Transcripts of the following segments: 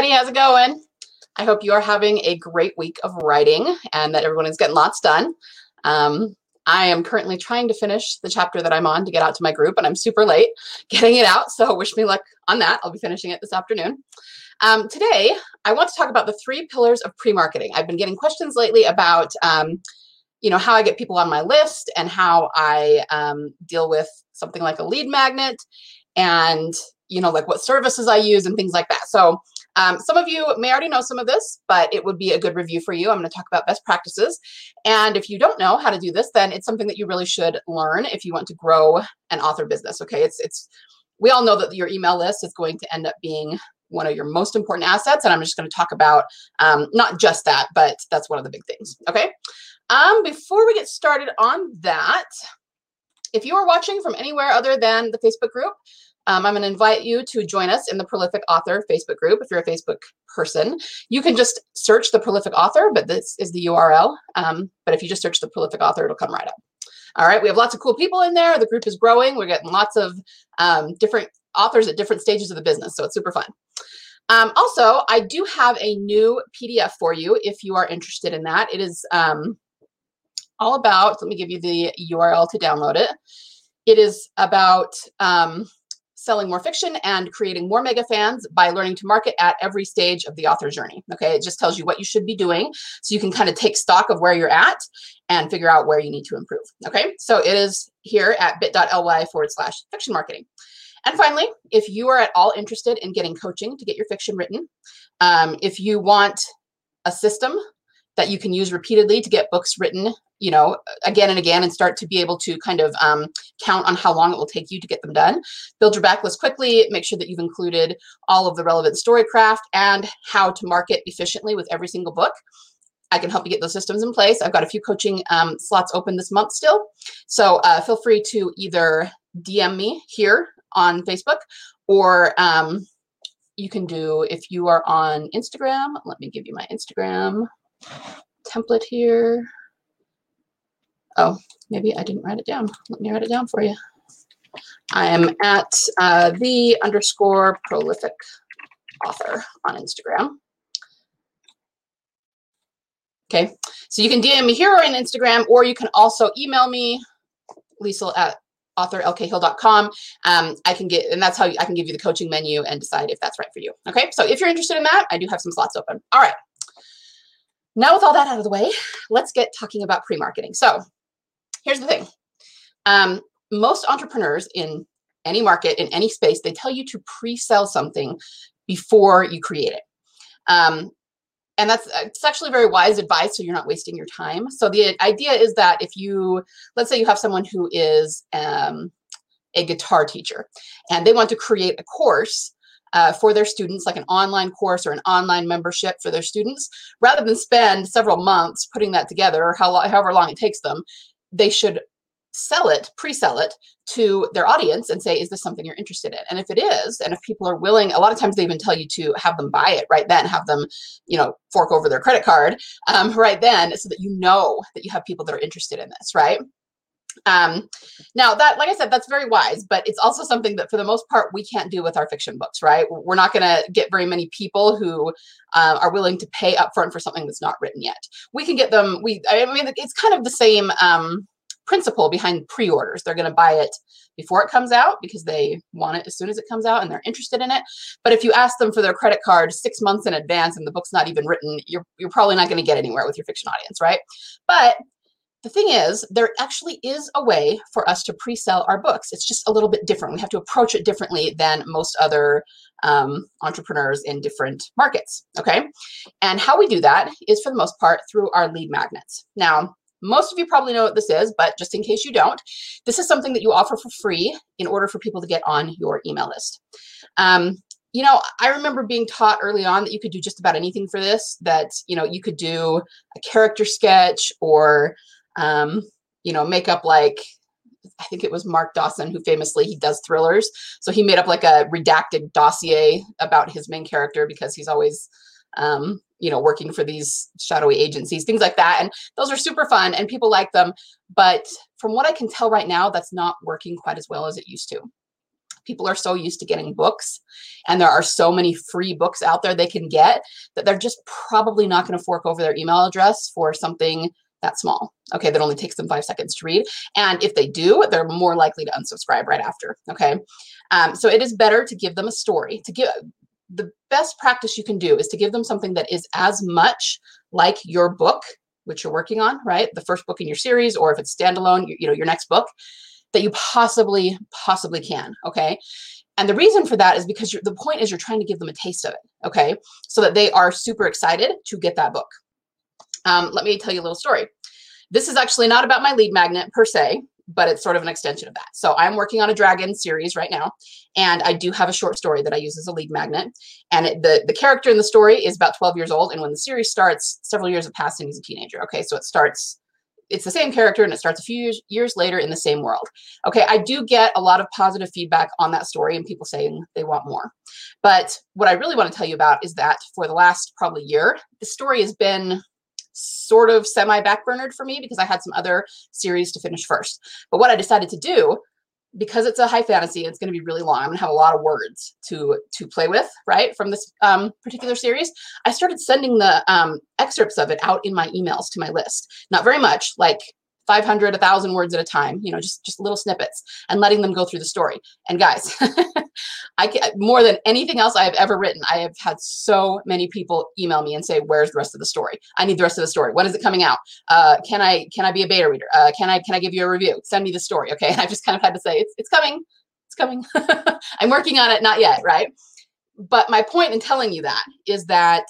everybody. How's it going? I hope you are having a great week of writing and that everyone is getting lots done. Um, I am currently trying to finish the chapter that I'm on to get out to my group, and I'm super late getting it out. So wish me luck on that. I'll be finishing it this afternoon. Um, today, I want to talk about the three pillars of pre-marketing. I've been getting questions lately about, um, you know, how I get people on my list and how I um, deal with something like a lead magnet and, you know, like what services I use and things like that. So um, some of you may already know some of this, but it would be a good review for you. I'm going to talk about best practices. And if you don't know how to do this, then it's something that you really should learn if you want to grow an author business. Okay. It's, it's, we all know that your email list is going to end up being one of your most important assets. And I'm just going to talk about um, not just that, but that's one of the big things. Okay. Um, before we get started on that, if you are watching from anywhere other than the Facebook group, um, I'm going to invite you to join us in the Prolific Author Facebook group. If you're a Facebook person, you can just search the Prolific Author, but this is the URL. Um, but if you just search the Prolific Author, it'll come right up. All right, we have lots of cool people in there. The group is growing. We're getting lots of um, different authors at different stages of the business, so it's super fun. Um, also, I do have a new PDF for you if you are interested in that. It is um, all about, let me give you the URL to download it. It is about um, selling more fiction and creating more mega fans by learning to market at every stage of the author journey. Okay, it just tells you what you should be doing so you can kind of take stock of where you're at and figure out where you need to improve. Okay, so it is here at bit.ly forward slash fiction marketing. And finally, if you are at all interested in getting coaching to get your fiction written, um, if you want a system that you can use repeatedly to get books written you know again and again and start to be able to kind of um, count on how long it will take you to get them done build your backlist quickly make sure that you've included all of the relevant storycraft and how to market efficiently with every single book I can help you get those systems in place. I've got a few coaching um, slots open this month still. So uh, feel free to either DM me here on Facebook or um, you can do, if you are on Instagram, let me give you my Instagram template here. Oh, maybe I didn't write it down. Let me write it down for you. I am at uh, the underscore prolific author on Instagram. Okay, so you can DM me here or on Instagram, or you can also email me, Lisa at authorlkhill.com. Um, I can get, and that's how I can give you the coaching menu and decide if that's right for you. Okay, so if you're interested in that, I do have some slots open. All right. Now, with all that out of the way, let's get talking about pre marketing. So, here's the thing um, most entrepreneurs in any market, in any space, they tell you to pre sell something before you create it. Um, and that's it's actually very wise advice so you're not wasting your time so the idea is that if you let's say you have someone who is um, a guitar teacher and they want to create a course uh, for their students, like an online course or an online membership for their students, rather than spend several months putting that together or how, however long it takes them, they should sell it, pre-sell it to their audience and say, is this something you're interested in? And if it is, and if people are willing, a lot of times they even tell you to have them buy it right then, have them, you know, fork over their credit card um, right then so that you know that you have people that are interested in this, right? Um, now that, like I said, that's very wise, but it's also something that for the most part, we can't do with our fiction books, right? We're not going to get very many people who uh, are willing to pay upfront for something that's not written yet. We can get them, we, I mean, it's kind of the same um, principle behind pre-orders. They're going to buy it before it comes out because they want it as soon as it comes out and they're interested in it. But if you ask them for their credit card six months in advance and the book's not even written, you're, you're probably not going to get anywhere with your fiction audience, right? But the thing is, there actually is a way for us to pre-sell our books. It's just a little bit different. We have to approach it differently than most other um, entrepreneurs in different markets. Okay, and how we do that is for the most part through our lead magnets. Now, most of you probably know what this is, but just in case you don't, this is something that you offer for free in order for people to get on your email list. Um, you know, I remember being taught early on that you could do just about anything for this, that, you know, you could do a character sketch or um, you know, make up like I think it was Mark Dawson who famously he does thrillers. So he made up like a redacted dossier about his main character because he's always um, you know, working for these shadowy agencies, things like that. And those are super fun and people like them. But from what I can tell right now, that's not working quite as well as it used to people are so used to getting books and there are so many free books out there they can get that they're just probably not going to fork over their email address for something that small. Okay, that only takes them five seconds to read. And if they do, they're more likely to unsubscribe right after. Okay, um, so it is better to give them a story. To give the best practice you can do is to give them something that is as much like your book, which you're working on, right? The first book in your series, or if it's standalone, you, you know, your next book, that you possibly possibly can. Okay. And the reason for that is because the point is you're trying to give them a taste of it, okay? So that they are super excited to get that book. Um, let me tell you a little story. This is actually not about my lead magnet per se, but it's sort of an extension of that. So I'm working on a dragon series right now, and I do have a short story that I use as a lead magnet. And it, the the character in the story is about 12 years old, and when the series starts, several years have passed, and he's a teenager. Okay, so it starts. It's the same character and it starts a few years, years later in the same world. Okay, I do get a lot of positive feedback on that story and people saying they want more. But what I really want to tell you about is that for the last probably year, the story has been sort of semi backburnered for me because I had some other series to finish first. But what I decided to do, because it's a high fantasy, it's going to be really long. I'm going to have a lot of words to to play with, right, from this um, particular series. I started sending the um, excerpts of it out in my emails to my list. Not very much, like 500 1000 words at a time you know just just little snippets and letting them go through the story. And guys i can, more than anything else i have ever written i have had so many people email me and say where's the rest of the story? I need the rest of the story. When is it coming out? Uh, can i can i be a beta reader? Uh, can i can i give you a review? Send me the story. Okay and i've just kind of had to say it's, it's coming. It's coming. I'm working on it not yet right? But my point in telling you that is that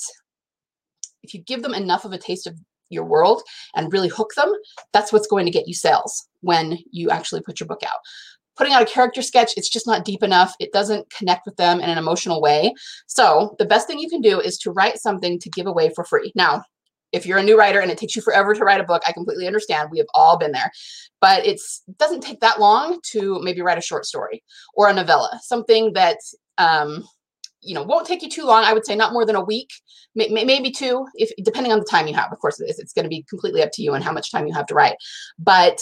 if you give them enough of a taste of your world and really hook them, that's what's going to get you sales when you actually put your book out. Putting out a character sketch, it's just not deep enough. It doesn't connect with them in an emotional way. So, the best thing you can do is to write something to give away for free. Now, if you're a new writer and it takes you forever to write a book, I completely understand. We have all been there. But it doesn't take that long to maybe write a short story or a novella, something that um, you know won't take you too long i would say not more than a week maybe two if depending on the time you have. Of course it's, it's going to be completely up to you and how much time you have to write. But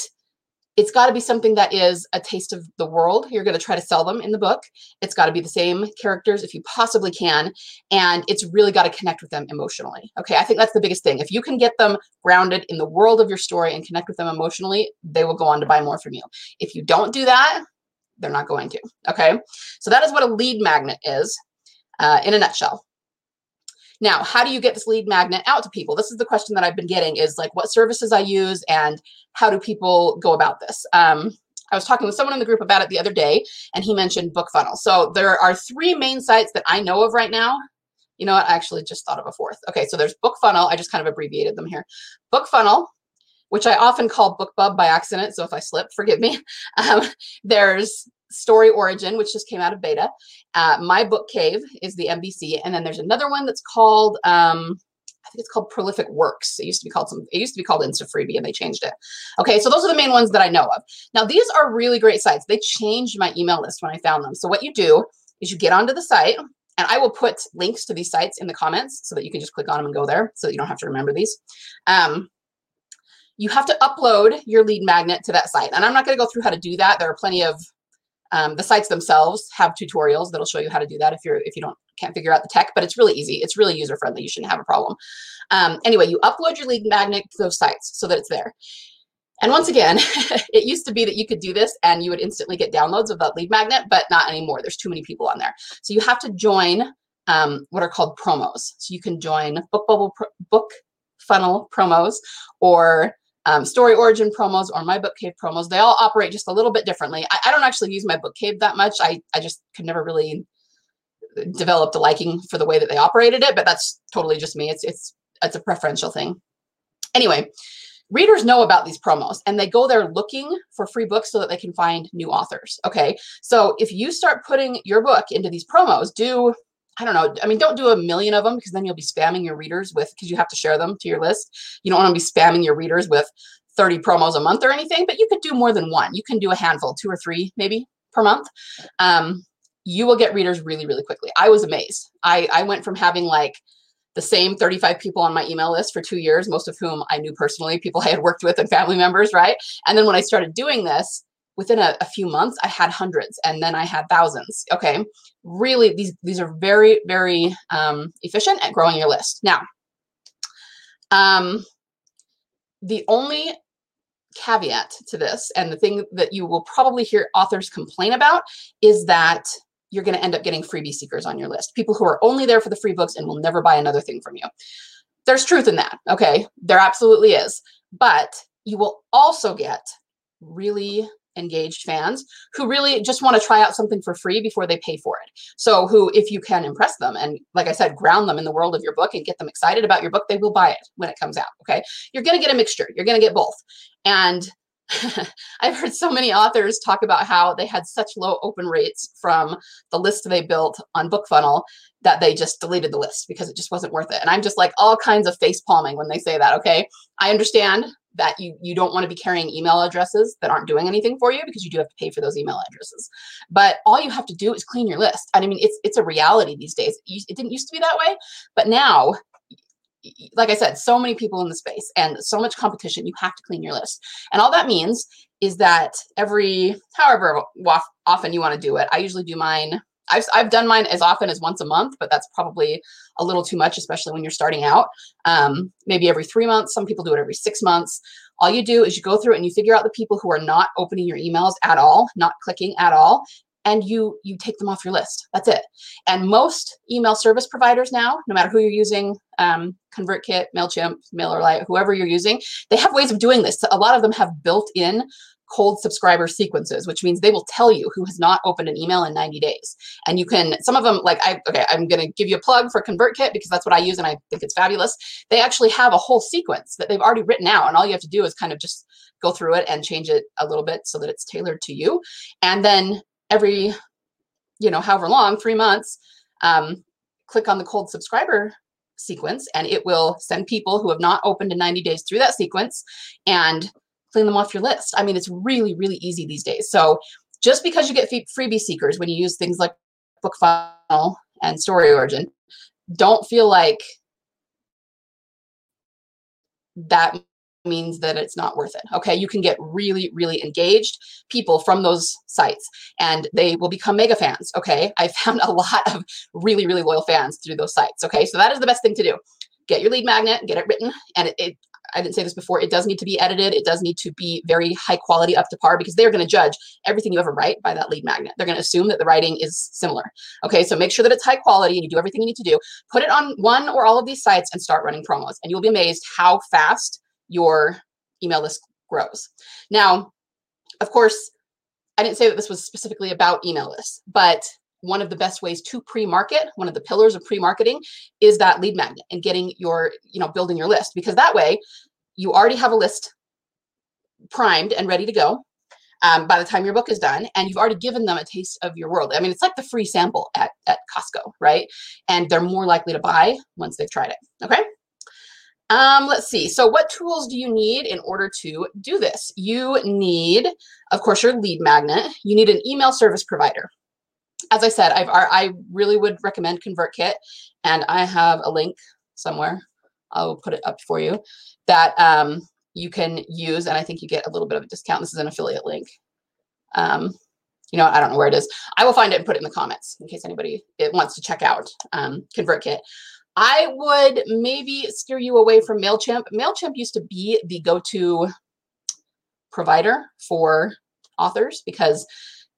it's got to be something that is a taste of the world. You're going to try to sell them in the book. It's got to be the same characters if you possibly can and it's really got to connect with them emotionally okay? I think that's the biggest thing. If you can get them grounded in the world of your story and connect with them emotionally they will go on to buy more from you. If you don't do that they're not going to okay? So that is what a lead magnet is uh, in a nutshell. Now, how do you get this lead magnet out to people? This is the question that I've been getting is like what services I use and how do people go about this? Um, I was talking with someone in the group about it the other day and he mentioned BookFunnel. So there are three main sites that I know of right now. You know what? I actually just thought of a fourth. Okay, so there's BookFunnel. I just kind of abbreviated them here. BookFunnel, which I often call BookBub by accident. So if I slip, forgive me. Um, there's Story Origin, which just came out of beta. Uh, My Book Cave is the MBC, and then there's another one that's called um, I think it's called Prolific Works. It used to be called some. It used to be called Insta Freebie, and they changed it. Okay, so those are the main ones that I know of. Now these are really great sites. They changed my email list when I found them. So what you do is you get onto the site, and I will put links to these sites in the comments so that you can just click on them and go there, so that you don't have to remember these. Um, you have to upload your lead magnet to that site, and I'm not going to go through how to do that. There are plenty of um, the sites themselves have tutorials that'll show you how to do that if you're if you don't can't figure out the tech, but it's really easy. It's really user friendly. You shouldn't have a problem. Um, anyway, you upload your lead magnet to those sites so that it's there. And once again, it used to be that you could do this and you would instantly get downloads of that lead magnet, but not anymore. There's too many people on there. So you have to join um, what are called promos. So you can join BookBub pro- Book Funnel promos or um, story origin promos or my book cave promos they all operate just a little bit differently. I, I, don't actually use my book cave that much. I, I just could never really develop a liking for the way that they operated it but that's totally just me. It's it's it's a preferential thing. Anyway readers know about these promos and they go there looking for free books so that they can find new authors. Okay so if you start putting your book into these promos do I don't know. I mean, don't do a million of them because then you'll be spamming your readers with, because you have to share them to your list. You don't want to be spamming your readers with 30 promos a month or anything, but you could do more than one. You can do a handful, two or three maybe per month. Um, you will get readers really, really quickly. I was amazed. I, I went from having like the same 35 people on my email list for two years, most of whom I knew personally, people I had worked with and family members, right? And then when I started doing this, within a, a, few months i had hundreds and then i had thousands okay? Really these these are very very um, efficient at growing your list. Now um, the only caveat to this and the thing that you will probably hear authors complain about is that you're going to end up getting freebie seekers on your list people who are only there for the free books and will never buy another thing from you. There's truth in that okay? There absolutely is. But you will also get really engaged fans who really just want to try out something for free before they pay for it. So who if you can impress them and like I said ground them in the world of your book and get them excited about your book, they will buy it when it comes out, okay? You're going to get a mixture. You're going to get both. And I've heard so many authors talk about how they had such low open rates from the list they built on BookFunnel that they just deleted the list because it just wasn't worth it. And I'm just like all kinds of face palming when they say that. Okay. I understand that you you don't want to be carrying email addresses that aren't doing anything for you because you do have to pay for those email addresses. But all you have to do is clean your list. And I mean, it's it's a reality these days. It didn't used to be that way, but now like I said, so many people in the space and so much competition, you have to clean your list. And all that means is that every, however often you want to do it, I usually do mine. I've, I've done mine as often as once a month, but that's probably a little too much, especially when you're starting out. Um, maybe every three months. Some people do it every six months. All you do is you go through and you figure out the people who are not opening your emails at all, not clicking at all, and you you take them off your list. That's it. And most email service providers now, no matter who you're using, um, ConvertKit, Mailchimp, MailerLite, whoever you're using, they have ways of doing this. A lot of them have built-in cold subscriber sequences, which means they will tell you who has not opened an email in 90 days. And you can, some of them, like, I, okay, I'm going to give you a plug for ConvertKit because that's what I use and I think it's fabulous. They actually have a whole sequence that they've already written out. And all you have to do is kind of just go through it and change it a little bit so that it's tailored to you. And then every, you know, however long, three months, um, click on the cold subscriber sequence and it will send people who have not opened in 90 days through that sequence and clean them off your list. I mean, it's really, really easy these days. So just because you get freebie seekers when you use things like BookFunnel and StoryOrigin, don't feel like that means that it's not worth it. Okay, you can get really, really engaged people from those sites and they will become mega fans. Okay, I found a lot of really, really loyal fans through those sites. Okay, so that is the best thing to do. Get your lead magnet, get it written, and it, it I didn't say this before, it does need to be edited. It does need to be very high quality up to par because they're going to judge everything you ever write by that lead magnet. They're going to assume that the writing is similar. Okay, so make sure that it's high quality and you do everything you need to do. Put it on one or all of these sites and start running promos. And you'll be amazed how fast your email list grows. Now, of course, I didn't say that this was specifically about email lists, but one of the best ways to pre-market, one of the pillars of pre-marketing is that lead magnet and getting your, you know, building your list because that way you already have a list primed and ready to go um, by the time your book is done and you've already given them a taste of your world. I mean, it's like the free sample at, at Costco, right? And they're more likely to buy once they've tried it. Okay. Um, let's see. So what tools do you need in order to do this? You need, of course, your lead magnet. You need an email service provider. As I said, I've, I really would recommend ConvertKit, and I have a link somewhere. I'll put it up for you that um, you can use, and I think you get a little bit of a discount. This is an affiliate link. Um, you know, I don't know where it is. I will find it and put it in the comments in case anybody it wants to check out um, ConvertKit. I would maybe steer you away from MailChimp. MailChimp used to be the go-to provider for authors because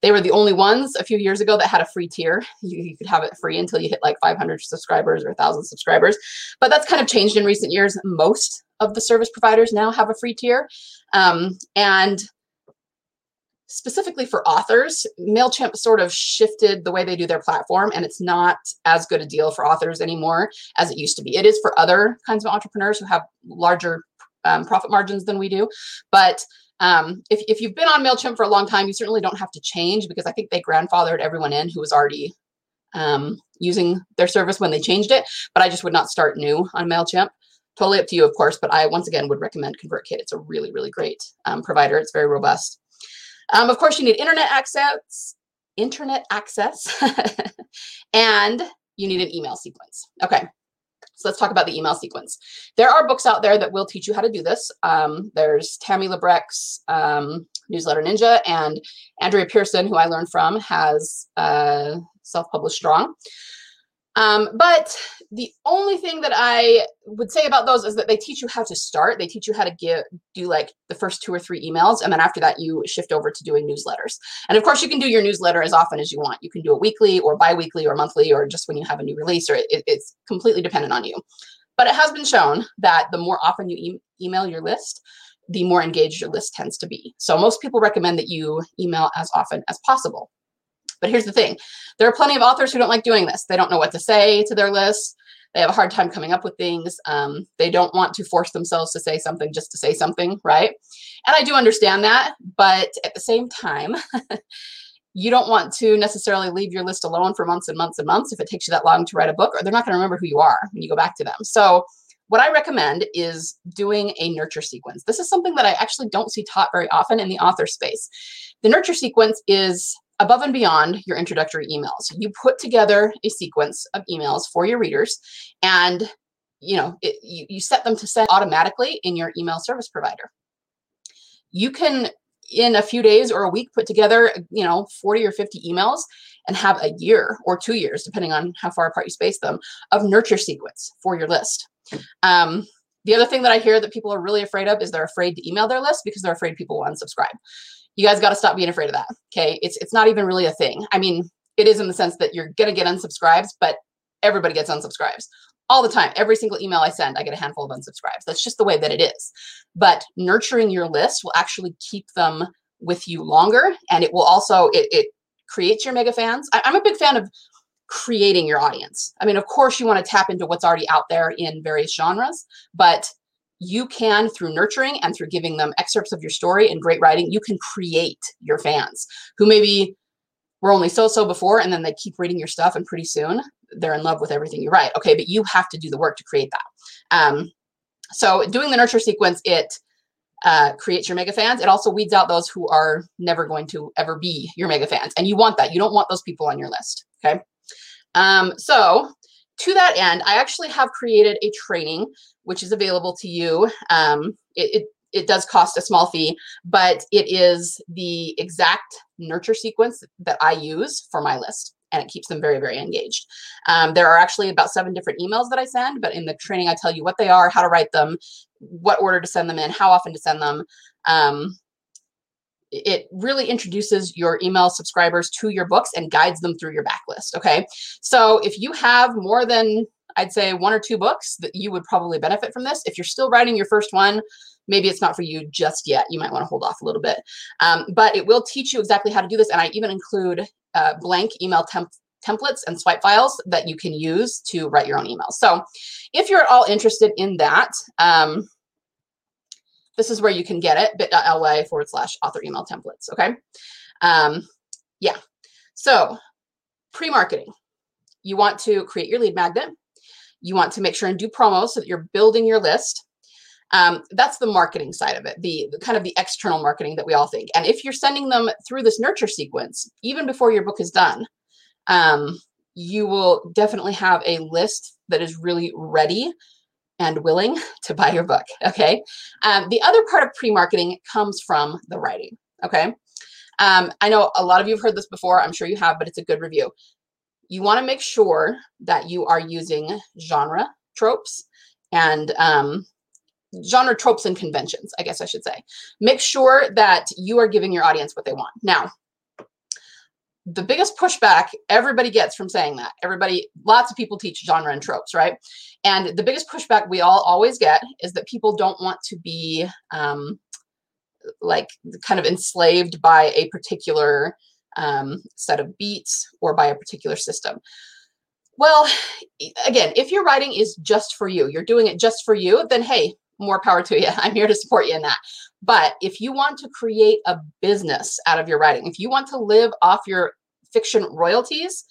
they were the only ones a few years ago that had a free tier. You, you, could have it free until you hit like 500 subscribers or 1,000 subscribers. But that's kind of changed in recent years. Most of the service providers now have a free tier. Um, and specifically for authors, MailChimp sort of shifted the way they do their platform, and it's not as good a deal for authors anymore as it used to be. It is for other kinds of entrepreneurs who have larger um, profit margins than we do. But um, if, if you've been on MailChimp for a long time, you certainly don't have to change because I think they grandfathered everyone in who was already um, using their service when they changed it. But I just would not start new on MailChimp. Totally up to you, of course, but I once again would recommend ConvertKit. It's a really, really great um, provider. It's very robust. Um, of course, you need internet access, internet access, and you need an email sequence. Okay, So let's talk about the email sequence. There are books out there that will teach you how to do this. Um, there's Tammi Labrecque's um, Newsletter Ninja, and Andrea Pearson, who I learned from, has uh, self-published Strong. Um, but the only thing that I would say about those is that they teach you how to start. They teach you how to give do like the first two or three emails, and then after that you shift over to doing newsletters. And of course, you can do your newsletter as often as you want. You can do it weekly or biweekly or monthly or just when you have a new release, or it, it's completely dependent on you. But it has been shown that the more often you e email your list, the more engaged your list tends to be. So most people recommend that you email as often as possible. But here's the thing there are plenty of authors who don't like doing this. They don't know what to say to their list. They have a hard time coming up with things. Um, they don't want to force themselves to say something just to say something, right? And I do understand that. But at the same time, you don't want to necessarily leave your list alone for months and months and months if it takes you that long to write a book, or they're not going to remember who you are when you go back to them. So, what I recommend is doing a nurture sequence. This is something that I actually don't see taught very often in the author space. The nurture sequence is above and beyond your introductory emails. You put together a sequence of emails for your readers and you know, it, you, you set them to send automatically in your email service provider. You can, in a few days or a week, put together, you know, 40 or 50 emails and have a year or two years, depending on how far apart you space them, of nurture sequence for your list. Um, the other thing that I hear that people are really afraid of is they're afraid to email their list because they're afraid people will unsubscribe you guys got to stop being afraid of that. Okay. It's, it's not even really a thing. I mean, it is in the sense that you're going to get unsubscribes, but everybody gets unsubscribes all the time. Every single email I send, I get a handful of unsubscribes. That's just the way that it is. But nurturing your list will actually keep them with you longer. And it will also, it, it creates your mega fans. I, I'm a big fan of creating your audience. I mean, of course, you want to tap into what's already out there in various genres, but you can, through nurturing and through giving them excerpts of your story and great writing, you can create your fans who maybe were only so so before and then they keep reading your stuff and pretty soon they're in love with everything you write. Okay, but you have to do the work to create that. Um, so doing the nurture sequence, it uh, creates your mega fans. It also weeds out those who are never going to ever be your mega fans. And you want that. You don't want those people on your list. Okay. Um, so to that end, I actually have created a training which is available to you. Um, it, it, it does cost a small fee, but it is the exact nurture sequence that I use for my list and it keeps them very, very engaged. Um, there are actually about seven different emails that I send, but in the training, I tell you what they are, how to write them, what order to send them in, how often to send them. Um, it really introduces your email subscribers to your books and guides them through your backlist. Okay. So if you have more than, I'd say, one or two books that you would probably benefit from this, if you're still writing your first one, maybe it's not for you just yet. You might want to hold off a little bit. Um, but it will teach you exactly how to do this. And I even include uh, blank email temp templates and swipe files that you can use to write your own emails. So if you're at all interested in that, um, this is where you can get it, bit.ly forward slash author email templates, okay? Um, yeah, so pre-marketing. You want to create your lead magnet. You want to make sure and do promos so that you're building your list. Um, that's the marketing side of it, the, the, kind of the external marketing that we all think. And if you're sending them through this nurture sequence, even before your book is done, um, you will definitely have a list that is really ready and willing to buy your book. Okay. Um, the other part of pre marketing comes from the writing. Okay. Um, I know a lot of you have heard this before. I'm sure you have, but it's a good review. You want to make sure that you are using genre tropes and um, genre tropes and conventions, I guess I should say. Make sure that you are giving your audience what they want. Now, the biggest pushback everybody gets from saying that everybody lots of people teach genre and tropes right? And the biggest pushback we all always get is that people don't want to be um, like kind of enslaved by a particular um, set of beats or by a particular system. Well again if your writing is just for you you're doing it just for you then hey more power to you i'm here to support you in that. But if you want to create a business out of your writing, if you want to live off your fiction royalties,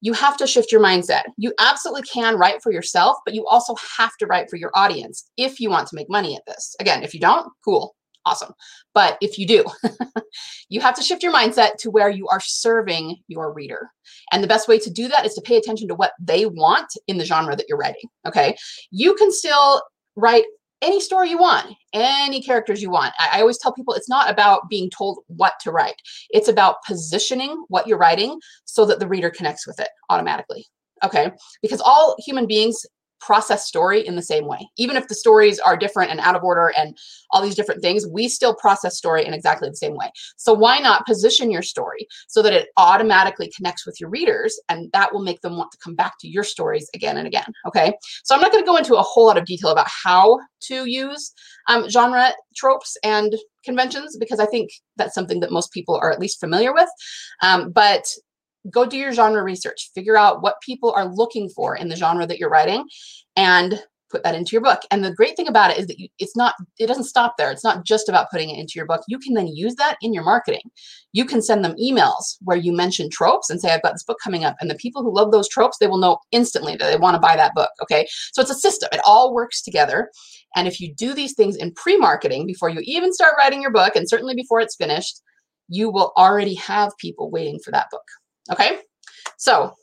you have to shift your mindset. You absolutely can write for yourself, but you also have to write for your audience if you want to make money at this. Again, if you don't, cool, awesome. But if you do, you have to shift your mindset to where you are serving your reader. And the best way to do that is to pay attention to what they want in the genre that you're writing. Okay. You can still write any story you want, any characters you want. I, I, always tell people it's not about being told what to write, it's about positioning what you're writing so that the reader connects with it automatically. Okay. Because all human beings process story in the same way. Even if the stories are different and out of order and all these different things, we still process story in exactly the same way. So why not position your story so that it automatically connects with your readers and that will make them want to come back to your stories again and again. Okay. So I'm not going to go into a whole lot of detail about how to use um, genre tropes and conventions because I think that's something that most people are at least familiar with. Um, but go do your genre research, figure out what people are looking for in the genre that you're writing, and put that into your book. And the great thing about it is that you, it's not, it doesn't stop there. It's not just about putting it into your book. You can then use that in your marketing. You can send them emails where you mention tropes and say, I've got this book coming up. And the people who love those tropes, they will know instantly that they want to buy that book. Okay. So it's a system. It all works together. And if you do these things in pre-marketing before you even start writing your book, and certainly before it's finished, you will already have people waiting for that book. Okay, so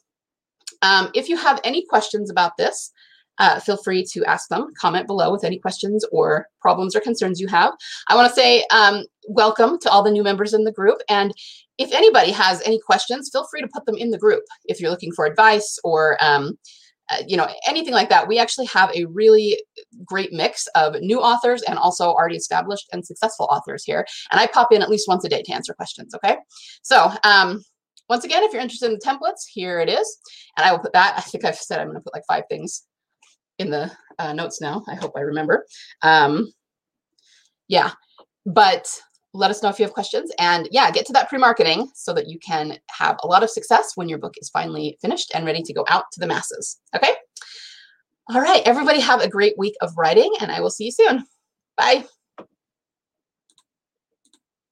um, if you have any questions about this, uh, feel free to ask them. Comment below with any questions or problems or concerns you have. I want to say um, welcome to all the new members in the group. And if anybody has any questions, feel free to put them in the group. If you're looking for advice or um, uh, you know anything like that, we actually have a really great mix of new authors and also already established and successful authors here. And I pop in at least once a day to answer questions. Okay, so. Um, once again, if you're interested in the templates, here it is. And I will put that, I think I've said I'm going to put like five things in the uh, notes now. I hope I remember. Um, yeah, but let us know if you have questions. And yeah, get to that pre-marketing so that you can have a lot of success when your book is finally finished and ready to go out to the masses. Okay? All right, everybody have a great week of writing, and I will see you soon. Bye.